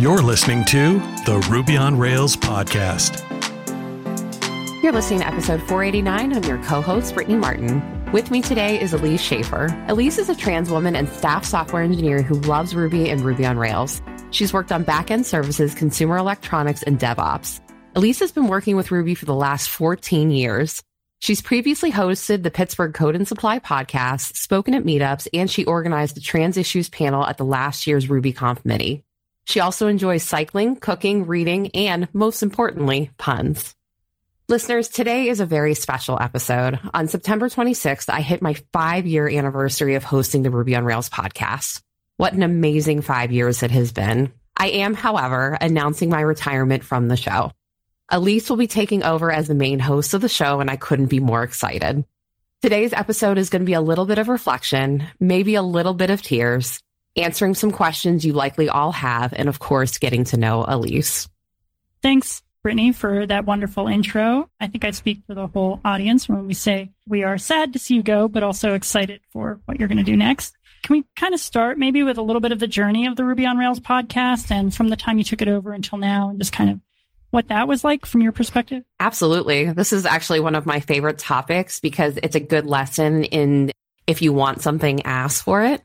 You're listening to the Ruby on Rails podcast. You're listening to episode 489. I'm your co host, Brittany Martin. With me today is Elise Shaffer. Elise is a trans woman and staff software engineer who loves Ruby and Ruby on Rails. She's worked on back end services, consumer electronics, and DevOps. Elise has been working with Ruby for the last 14 years. She's previously hosted the Pittsburgh Code and Supply podcast, spoken at meetups, and she organized the trans issues panel at the last year's RubyConf Mini. She also enjoys cycling, cooking, reading, and most importantly, puns. Listeners, today is a very special episode. On September 26th, I hit my five year anniversary of hosting the Ruby on Rails podcast. What an amazing five years it has been. I am, however, announcing my retirement from the show. Elise will be taking over as the main host of the show, and I couldn't be more excited. Today's episode is going to be a little bit of reflection, maybe a little bit of tears, answering some questions you likely all have, and of course, getting to know Elise. Thanks, Brittany, for that wonderful intro. I think I speak for the whole audience when we say we are sad to see you go, but also excited for what you're going to do next. Can we kind of start maybe with a little bit of the journey of the Ruby on Rails podcast and from the time you took it over until now and just kind of what that was like from your perspective? Absolutely. This is actually one of my favorite topics because it's a good lesson in if you want something, ask for it.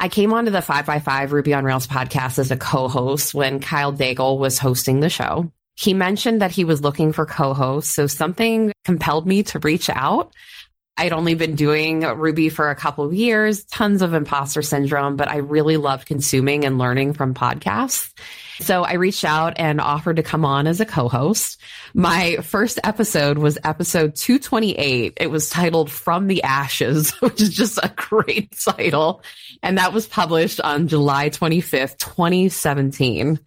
I came onto the 5by5 Ruby on Rails podcast as a co host when Kyle Daigle was hosting the show. He mentioned that he was looking for co-hosts, so something compelled me to reach out. I'd only been doing Ruby for a couple of years, tons of imposter syndrome, but I really loved consuming and learning from podcasts. So I reached out and offered to come on as a co-host. My first episode was episode 228. It was titled From the Ashes, which is just a great title. And that was published on July 25th, 2017.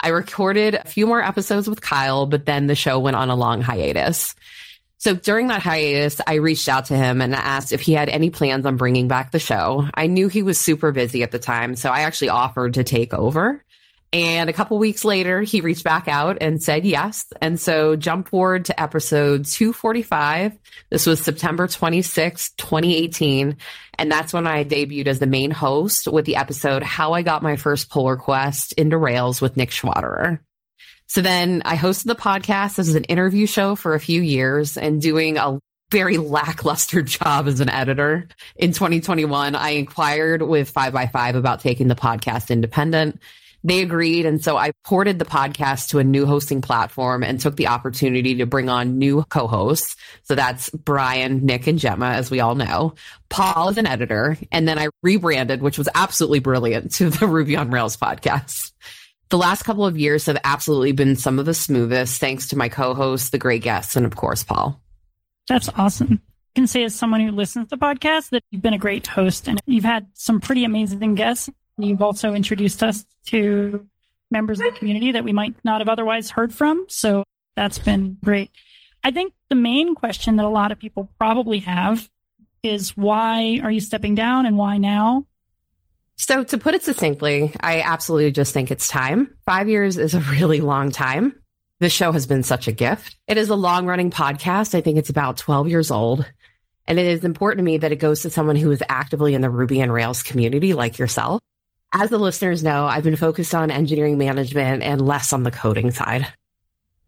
I recorded a few more episodes with Kyle, but then the show went on a long hiatus. So during that hiatus, I reached out to him and asked if he had any plans on bringing back the show. I knew he was super busy at the time, so I actually offered to take over. And a couple weeks later, he reached back out and said yes. And so jump forward to episode 245. This was September 26, 2018. And that's when I debuted as the main host with the episode How I Got My First Pull Request into Rails with Nick Schwaderer. So then I hosted the podcast as an interview show for a few years and doing a very lackluster job as an editor. In 2021, I inquired with 5by5 about taking the podcast independent they agreed. And so I ported the podcast to a new hosting platform and took the opportunity to bring on new co-hosts. So that's Brian, Nick, and Gemma, as we all know. Paul is an editor. And then I rebranded, which was absolutely brilliant to the Ruby on Rails podcast. The last couple of years have absolutely been some of the smoothest, thanks to my co-hosts, the great guests, and of course, Paul. That's awesome. I can say as someone who listens to podcasts that you've been a great host and you've had some pretty amazing guests You've also introduced us to members of the community that we might not have otherwise heard from. So that's been great. I think the main question that a lot of people probably have is why are you stepping down and why now? So, to put it succinctly, I absolutely just think it's time. Five years is a really long time. The show has been such a gift. It is a long running podcast. I think it's about 12 years old. And it is important to me that it goes to someone who is actively in the Ruby and Rails community like yourself. As the listeners know, I've been focused on engineering management and less on the coding side.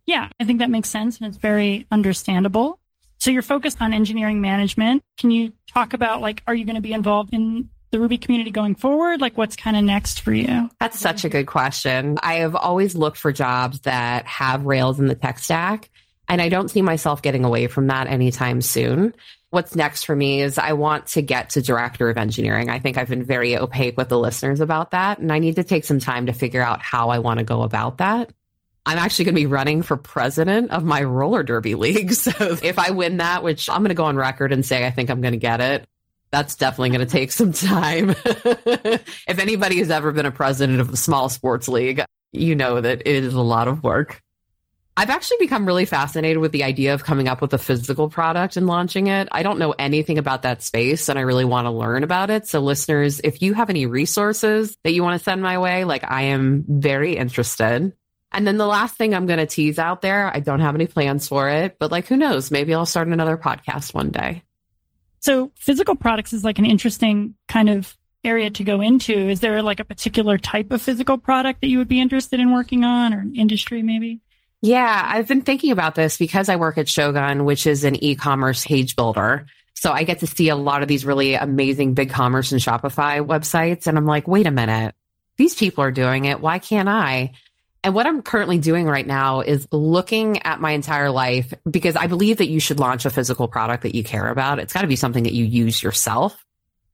Yeah, I think that makes sense and it's very understandable. So you're focused on engineering management. Can you talk about like, are you going to be involved in the Ruby community going forward? Like, what's kind of next for you? That's such a good question. I have always looked for jobs that have Rails in the tech stack, and I don't see myself getting away from that anytime soon what's next for me is I want to get to director of engineering. I think I've been very opaque with the listeners about that. And I need to take some time to figure out how I want to go about that. I'm actually going to be running for president of my roller derby league. So if I win that, which I'm going to go on record and say I think I'm going to get it, that's definitely going to take some time. if anybody has ever been a president of a small sports league, you know that it is a lot of work. I've actually become really fascinated with the idea of coming up with a physical product and launching it. I don't know anything about that space and I really want to learn about it. So listeners, if you have any resources that you want to send my way, like I am very interested. And then the last thing I'm going to tease out there, I don't have any plans for it, but like who knows, maybe I'll start another podcast one day. So physical products is like an interesting kind of area to go into. Is there like a particular type of physical product that you would be interested in working on or industry maybe? Yeah, I've been thinking about this because I work at Shogun, which is an e-commerce page builder. So I get to see a lot of these really amazing big commerce and Shopify websites. And I'm like, wait a minute, these people are doing it. Why can't I? And what I'm currently doing right now is looking at my entire life because I believe that you should launch a physical product that you care about. It's got to be something that you use yourself.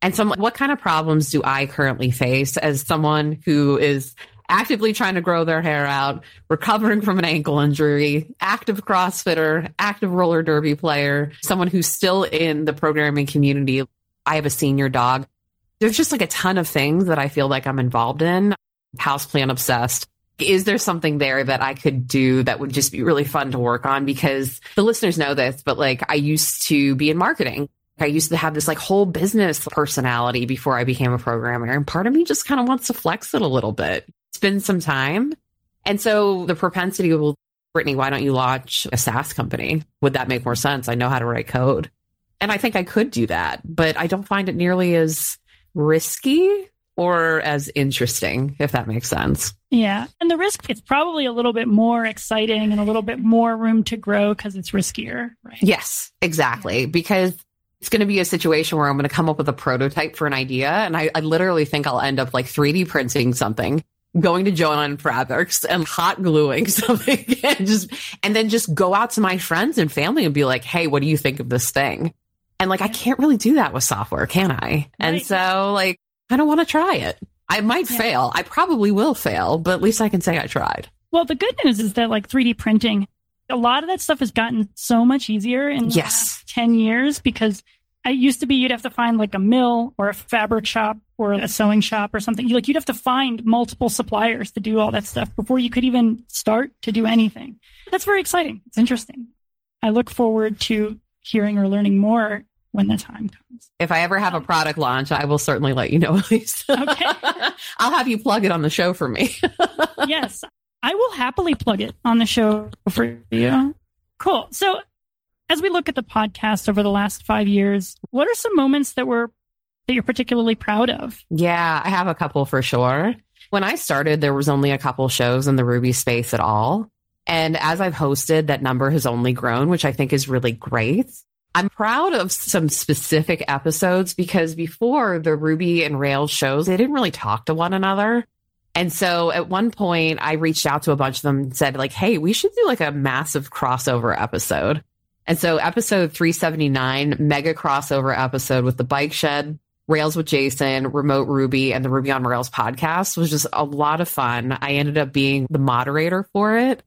And so, what kind of problems do I currently face as someone who is actively trying to grow their hair out, recovering from an ankle injury, active CrossFitter, active roller derby player, someone who's still in the programming community? I have a senior dog. There's just like a ton of things that I feel like I'm involved in, houseplant obsessed is there something there that I could do that would just be really fun to work on? Because the listeners know this, but like I used to be in marketing. I used to have this like whole business personality before I became a programmer. And part of me just kind of wants to flex it a little bit, spend some time. And so the propensity will, Brittany, why don't you launch a SaaS company? Would that make more sense? I know how to write code. And I think I could do that, but I don't find it nearly as risky or as interesting, if that makes sense. Yeah. And the risk, it's probably a little bit more exciting and a little bit more room to grow because it's riskier, right? Yes, exactly. Because it's going to be a situation where I'm going to come up with a prototype for an idea. And I, I literally think I'll end up like 3D printing something, going to Joann Fabrics and hot gluing something and just, and then just go out to my friends and family and be like, Hey, what do you think of this thing? And like, I can't really do that with software, can I? And right. so like, I don't want to try it. I might yeah. fail. I probably will fail, but at least I can say I tried. Well, the good news is that like 3D printing, a lot of that stuff has gotten so much easier in the yes. last 10 years because it used to be you'd have to find like a mill or a fabric shop or a sewing shop or something. Like you'd have to find multiple suppliers to do all that stuff before you could even start to do anything. That's very exciting. It's interesting. I look forward to hearing or learning more when the time comes. If I ever have a product launch, I will certainly let you know, Elise. Okay. I'll have you plug it on the show for me. yes, I will happily plug it on the show for you. Cool. So, as we look at the podcast over the last five years, what are some moments that were that you're particularly proud of? Yeah, I have a couple for sure. When I started, there was only a couple shows in the Ruby space at all. And as I've hosted, that number has only grown, which I think is really great. I'm proud of some specific episodes because before the Ruby and Rails shows, they didn't really talk to one another. And so at one point I reached out to a bunch of them and said like, Hey, we should do like a massive crossover episode. And so episode 379, mega crossover episode with the bike shed, Rails with Jason, Remote Ruby, and the Ruby on Rails podcast was just a lot of fun. I ended up being the moderator for it.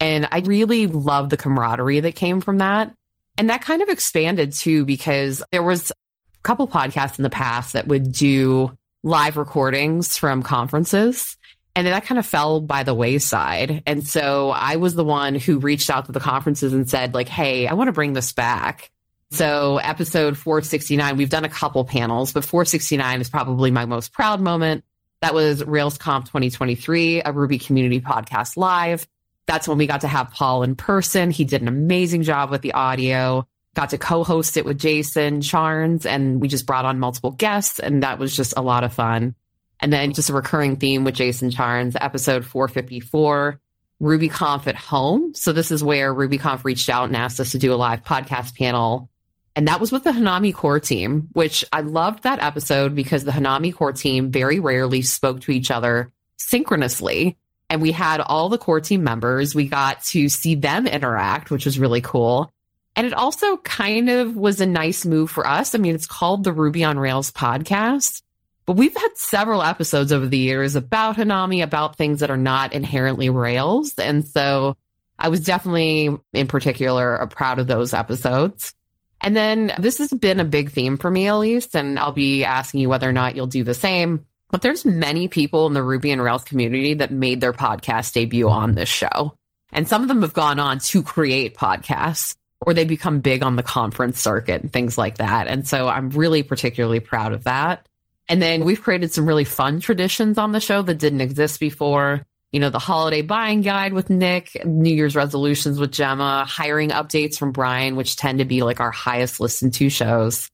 And I really loved the camaraderie that came from that. And that kind of expanded too, because there was a couple podcasts in the past that would do live recordings from conferences. And then that kind of fell by the wayside. And so I was the one who reached out to the conferences and said, like, hey, I want to bring this back. So episode 469, we've done a couple panels, but 469 is probably my most proud moment. That was RailsConf 2023, a Ruby community podcast live. That's when we got to have Paul in person. He did an amazing job with the audio. Got to co-host it with Jason Charnes and we just brought on multiple guests and that was just a lot of fun. And then just a recurring theme with Jason Charnes, episode 454, RubyConf at home. So this is where RubyConf reached out and asked us to do a live podcast panel. And that was with the Hanami core team, which I loved that episode because the Hanami core team very rarely spoke to each other synchronously and we had all the core team members. We got to see them interact, which was really cool. And it also kind of was a nice move for us. I mean, it's called the Ruby on Rails podcast, but we've had several episodes over the years about Hanami, about things that are not inherently Rails. And so I was definitely in particular proud of those episodes. And then this has been a big theme for me, at least, and I'll be asking you whether or not you'll do the same. But there's many people in the Ruby and Rails community that made their podcast debut on this show. And some of them have gone on to create podcasts or they become big on the conference circuit and things like that. And so I'm really particularly proud of that. And then we've created some really fun traditions on the show that didn't exist before. You know, the holiday buying guide with Nick, New Year's resolutions with Gemma, hiring updates from Brian, which tend to be like our highest listened to shows.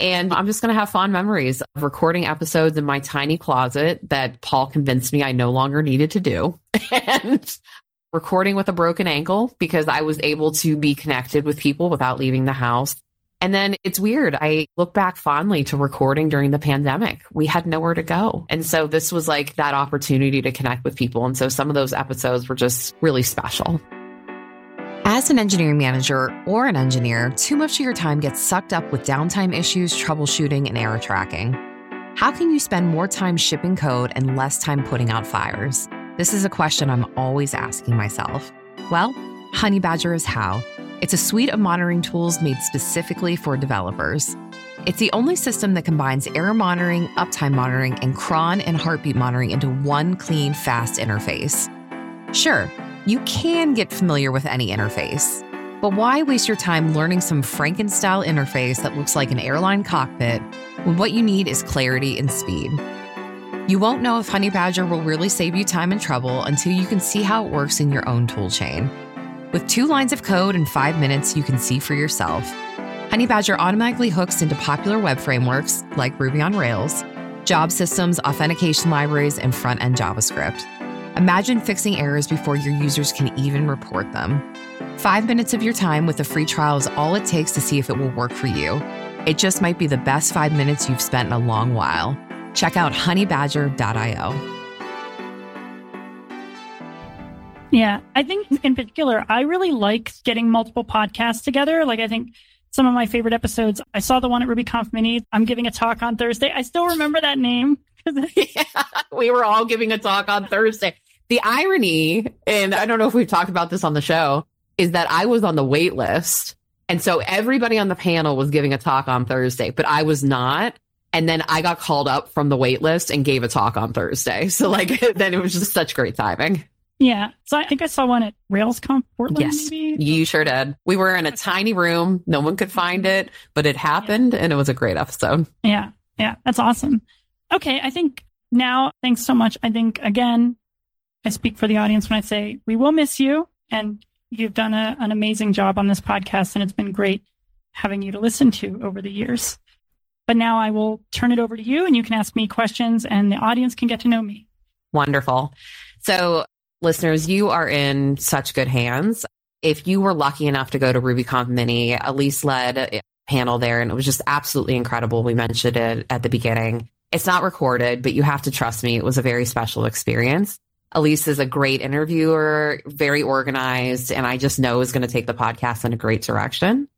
And I'm just going to have fond memories of recording episodes in my tiny closet that Paul convinced me I no longer needed to do. and recording with a broken ankle because I was able to be connected with people without leaving the house. And then it's weird. I look back fondly to recording during the pandemic. We had nowhere to go. And so this was like that opportunity to connect with people. And so some of those episodes were just really special. As an engineering manager or an engineer, too much of your time gets sucked up with downtime issues, troubleshooting, and error tracking. How can you spend more time shipping code and less time putting out fires? This is a question I'm always asking myself. Well, Honeybadger is how. It's a suite of monitoring tools made specifically for developers. It's the only system that combines error monitoring, uptime monitoring, and cron and heartbeat monitoring into one clean, fast interface. Sure, you can get familiar with any interface. But why waste your time learning some Frankenstyle interface that looks like an airline cockpit when what you need is clarity and speed? You won't know if Honeybadger will really save you time and trouble until you can see how it works in your own toolchain. With two lines of code and five minutes, you can see for yourself. Honeybadger automatically hooks into popular web frameworks like Ruby on Rails, job systems, authentication libraries, and front end JavaScript. Imagine fixing errors before your users can even report them. Five minutes of your time with a free trial is all it takes to see if it will work for you. It just might be the best five minutes you've spent in a long while. Check out honeybadger.io. Yeah, I think in particular, I really like getting multiple podcasts together. Like, I think some of my favorite episodes, I saw the one at RubyConf Mini. I'm giving a talk on Thursday. I still remember that name. yeah, we were all giving a talk on Thursday. The irony, and I don't know if we've talked about this on the show, is that I was on the wait list. And so everybody on the panel was giving a talk on Thursday, but I was not. And then I got called up from the wait list and gave a talk on Thursday. So like then it was just such great timing. Yeah. So I think I saw one at RailsConf Portland. Yes, maybe? you sure did. We were in a tiny room. No one could find it, but it happened and it was a great episode. Yeah. Yeah. That's awesome. Okay. I think now, thanks so much. I think again, I speak for the audience when I say we will miss you and you've done a, an amazing job on this podcast and it's been great having you to listen to over the years. But now I will turn it over to you and you can ask me questions and the audience can get to know me. Wonderful. So listeners, you are in such good hands. If you were lucky enough to go to RubyConf Mini, Elise led a panel there and it was just absolutely incredible. We mentioned it at the beginning. It's not recorded, but you have to trust me. It was a very special experience. Elise is a great interviewer, very organized, and I just know is going to take the podcast in a great direction.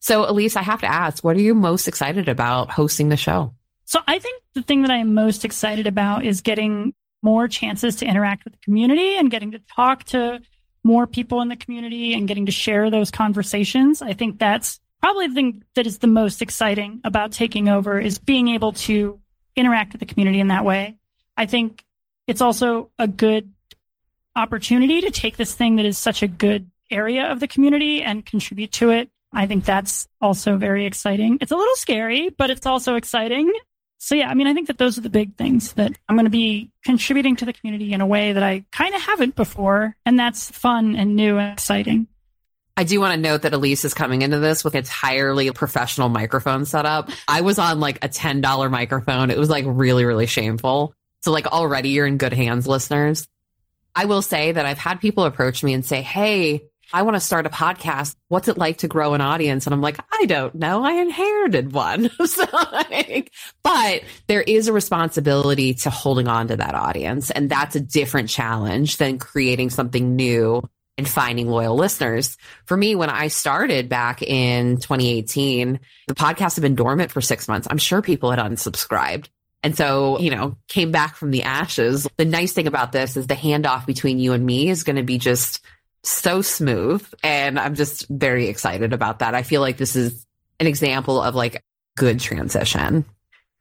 So, Elise, I have to ask, what are you most excited about hosting the show? So, I think the thing that I am most excited about is getting more chances to interact with the community and getting to talk to more people in the community and getting to share those conversations. I think that's probably the thing that is the most exciting about taking over is being able to interact with the community in that way. I think it's also a good opportunity to take this thing that is such a good area of the community and contribute to it. I think that's also very exciting. It's a little scary, but it's also exciting. So yeah, I mean, I think that those are the big things that I'm going to be contributing to the community in a way that I kind of haven't before. And that's fun and new and exciting. I do want to note that Elise is coming into this with entirely professional microphone setup. I was on like a $10 microphone. It was like really, really shameful. So like already you're in good hands, listeners. I will say that I've had people approach me and say, Hey, I want to start a podcast. What's it like to grow an audience? And I'm like, I don't know. I inherited one. so like, but there is a responsibility to holding on to that audience. And that's a different challenge than creating something new and finding loyal listeners. For me, when I started back in 2018, the podcast had been dormant for six months. I'm sure people had unsubscribed. And so, you know, came back from the ashes. The nice thing about this is the handoff between you and me is going to be just so smooth. And I'm just very excited about that. I feel like this is an example of like good transition.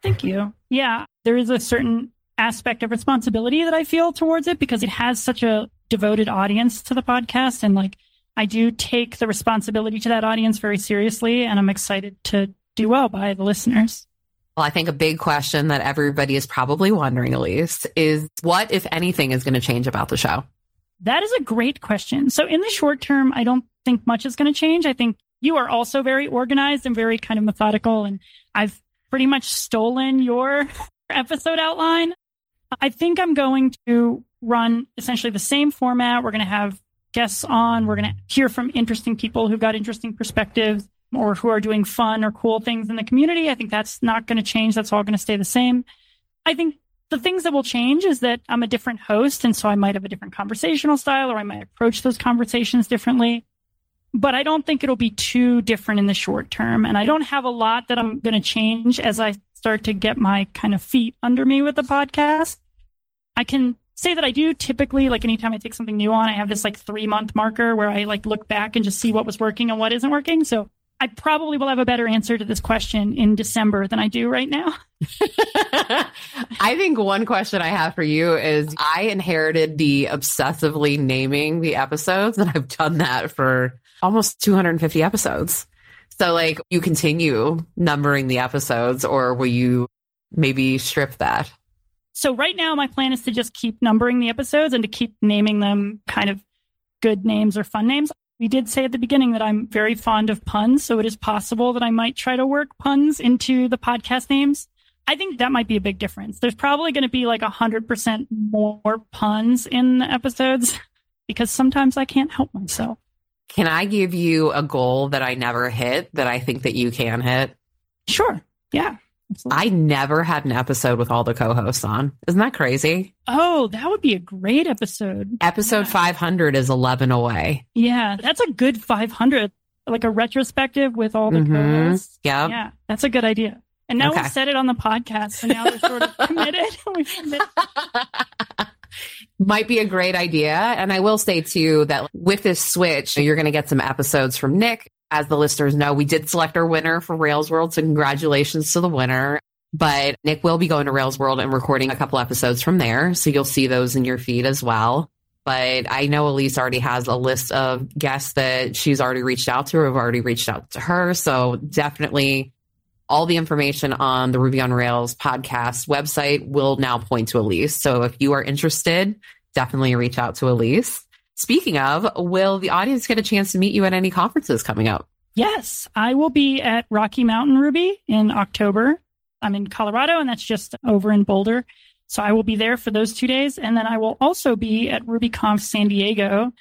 Thank you. Yeah, there is a certain aspect of responsibility that I feel towards it because it has such a devoted audience to the podcast. And like, I do take the responsibility to that audience very seriously. And I'm excited to do well by the listeners. Well, I think a big question that everybody is probably wondering, Elise, is what, if anything, is going to change about the show? That is a great question. So, in the short term, I don't think much is going to change. I think you are also very organized and very kind of methodical. And I've pretty much stolen your episode outline. I think I'm going to run essentially the same format. We're going to have guests on. We're going to hear from interesting people who've got interesting perspectives or who are doing fun or cool things in the community. I think that's not going to change. That's all going to stay the same. I think the things that will change is that I'm a different host. And so I might have a different conversational style or I might approach those conversations differently. But I don't think it'll be too different in the short term. And I don't have a lot that I'm going to change as I start to get my kind of feet under me with the podcast. I can say that I do typically, like anytime I take something new on, I have this like three month marker where I like look back and just see what was working and what isn't working. So I probably will have a better answer to this question in December than I do right now. I think one question I have for you is I inherited the obsessively naming the episodes, and I've done that for almost 250 episodes. So, like, you continue numbering the episodes, or will you maybe strip that? So, right now, my plan is to just keep numbering the episodes and to keep naming them kind of good names or fun names. We did say at the beginning that I'm very fond of puns, so it is possible that I might try to work puns into the podcast names. I think that might be a big difference. There's probably going to be like 100% more puns in the episodes because sometimes I can't help myself. Can I give you a goal that I never hit that I think that you can hit? Sure. Yeah. I never had an episode with all the co-hosts on. Isn't that crazy? Oh, that would be a great episode. Episode yeah. 500 is 11 away. Yeah, that's a good 500. Like a retrospective with all the mm-hmm. co-hosts. Yeah. Yeah, that's a good idea. And now okay. we've said it on the podcast, so now we're sort of committed. Might be a great idea. And I will say too that with this switch, you're going to get some episodes from Nick as the listeners know, we did select our winner for Rails World. So congratulations to the winner. But Nick will be going to Rails World and recording a couple episodes from there. So you'll see those in your feed as well. But I know Elise already has a list of guests that she's already reached out to or have already reached out to her. So definitely all the information on the Ruby on Rails podcast website will now point to Elise. So if you are interested, definitely reach out to Elise. Speaking of, will the audience get a chance to meet you at any conferences coming up? Yes, I will be at Rocky Mountain Ruby in October. I'm in Colorado, and that's just over in Boulder. So I will be there for those two days. And then I will also be at RubyConf San Diego.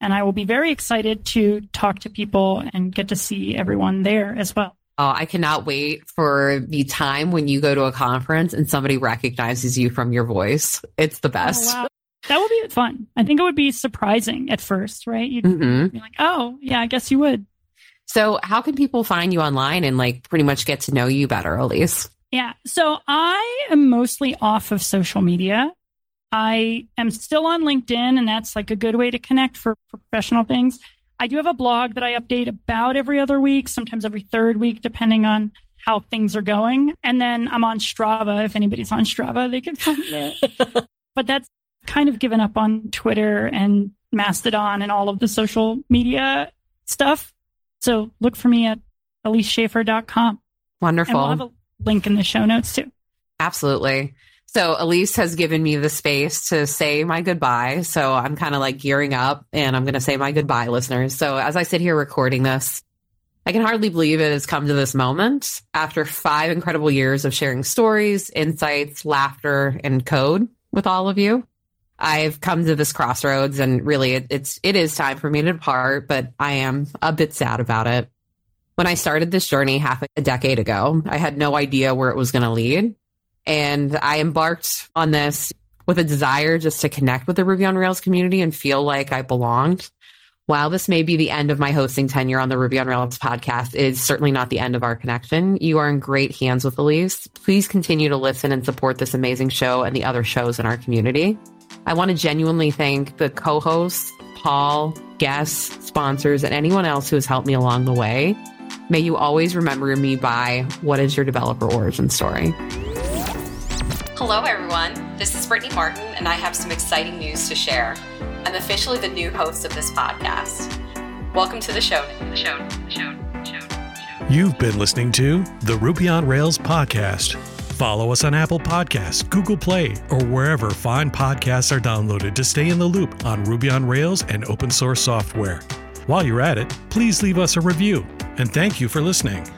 And I will be very excited to talk to people and get to see everyone there as well. Oh, I cannot wait for the time when you go to a conference and somebody recognizes you from your voice. It's the best. Oh, wow. That would be fun. I think it would be surprising at first, right? You'd mm-hmm. be like, oh, yeah, I guess you would. So, how can people find you online and like pretty much get to know you better, Elise? Yeah. So, I am mostly off of social media. I am still on LinkedIn, and that's like a good way to connect for, for professional things. I do have a blog that I update about every other week, sometimes every third week, depending on how things are going. And then I'm on Strava. If anybody's on Strava, they can find it. but that's kind of given up on Twitter and Mastodon and all of the social media stuff. So look for me at eliseshaffer.com. Wonderful. And we'll have a link in the show notes too. Absolutely. So Elise has given me the space to say my goodbye. So I'm kind of like gearing up and I'm going to say my goodbye, listeners. So as I sit here recording this, I can hardly believe it has come to this moment after five incredible years of sharing stories, insights, laughter, and code with all of you. I've come to this crossroads and really it, it's it is time for me to depart, but I am a bit sad about it. When I started this journey half a decade ago, I had no idea where it was going to lead. And I embarked on this with a desire just to connect with the Ruby on Rails community and feel like I belonged. While this may be the end of my hosting tenure on the Ruby on Rails podcast, it is certainly not the end of our connection. You are in great hands with Elise. Please continue to listen and support this amazing show and the other shows in our community. I want to genuinely thank the co hosts, Paul, guests, sponsors, and anyone else who has helped me along the way. May you always remember me by what is your developer origin story? Hello, everyone. This is Brittany Martin, and I have some exciting news to share. I'm officially the new host of this podcast. Welcome to the show. The show. The show. The show. The show. You've been listening to the Ruby on Rails podcast. Follow us on Apple Podcasts, Google Play, or wherever fine podcasts are downloaded to stay in the loop on Ruby on Rails and open source software. While you're at it, please leave us a review, and thank you for listening.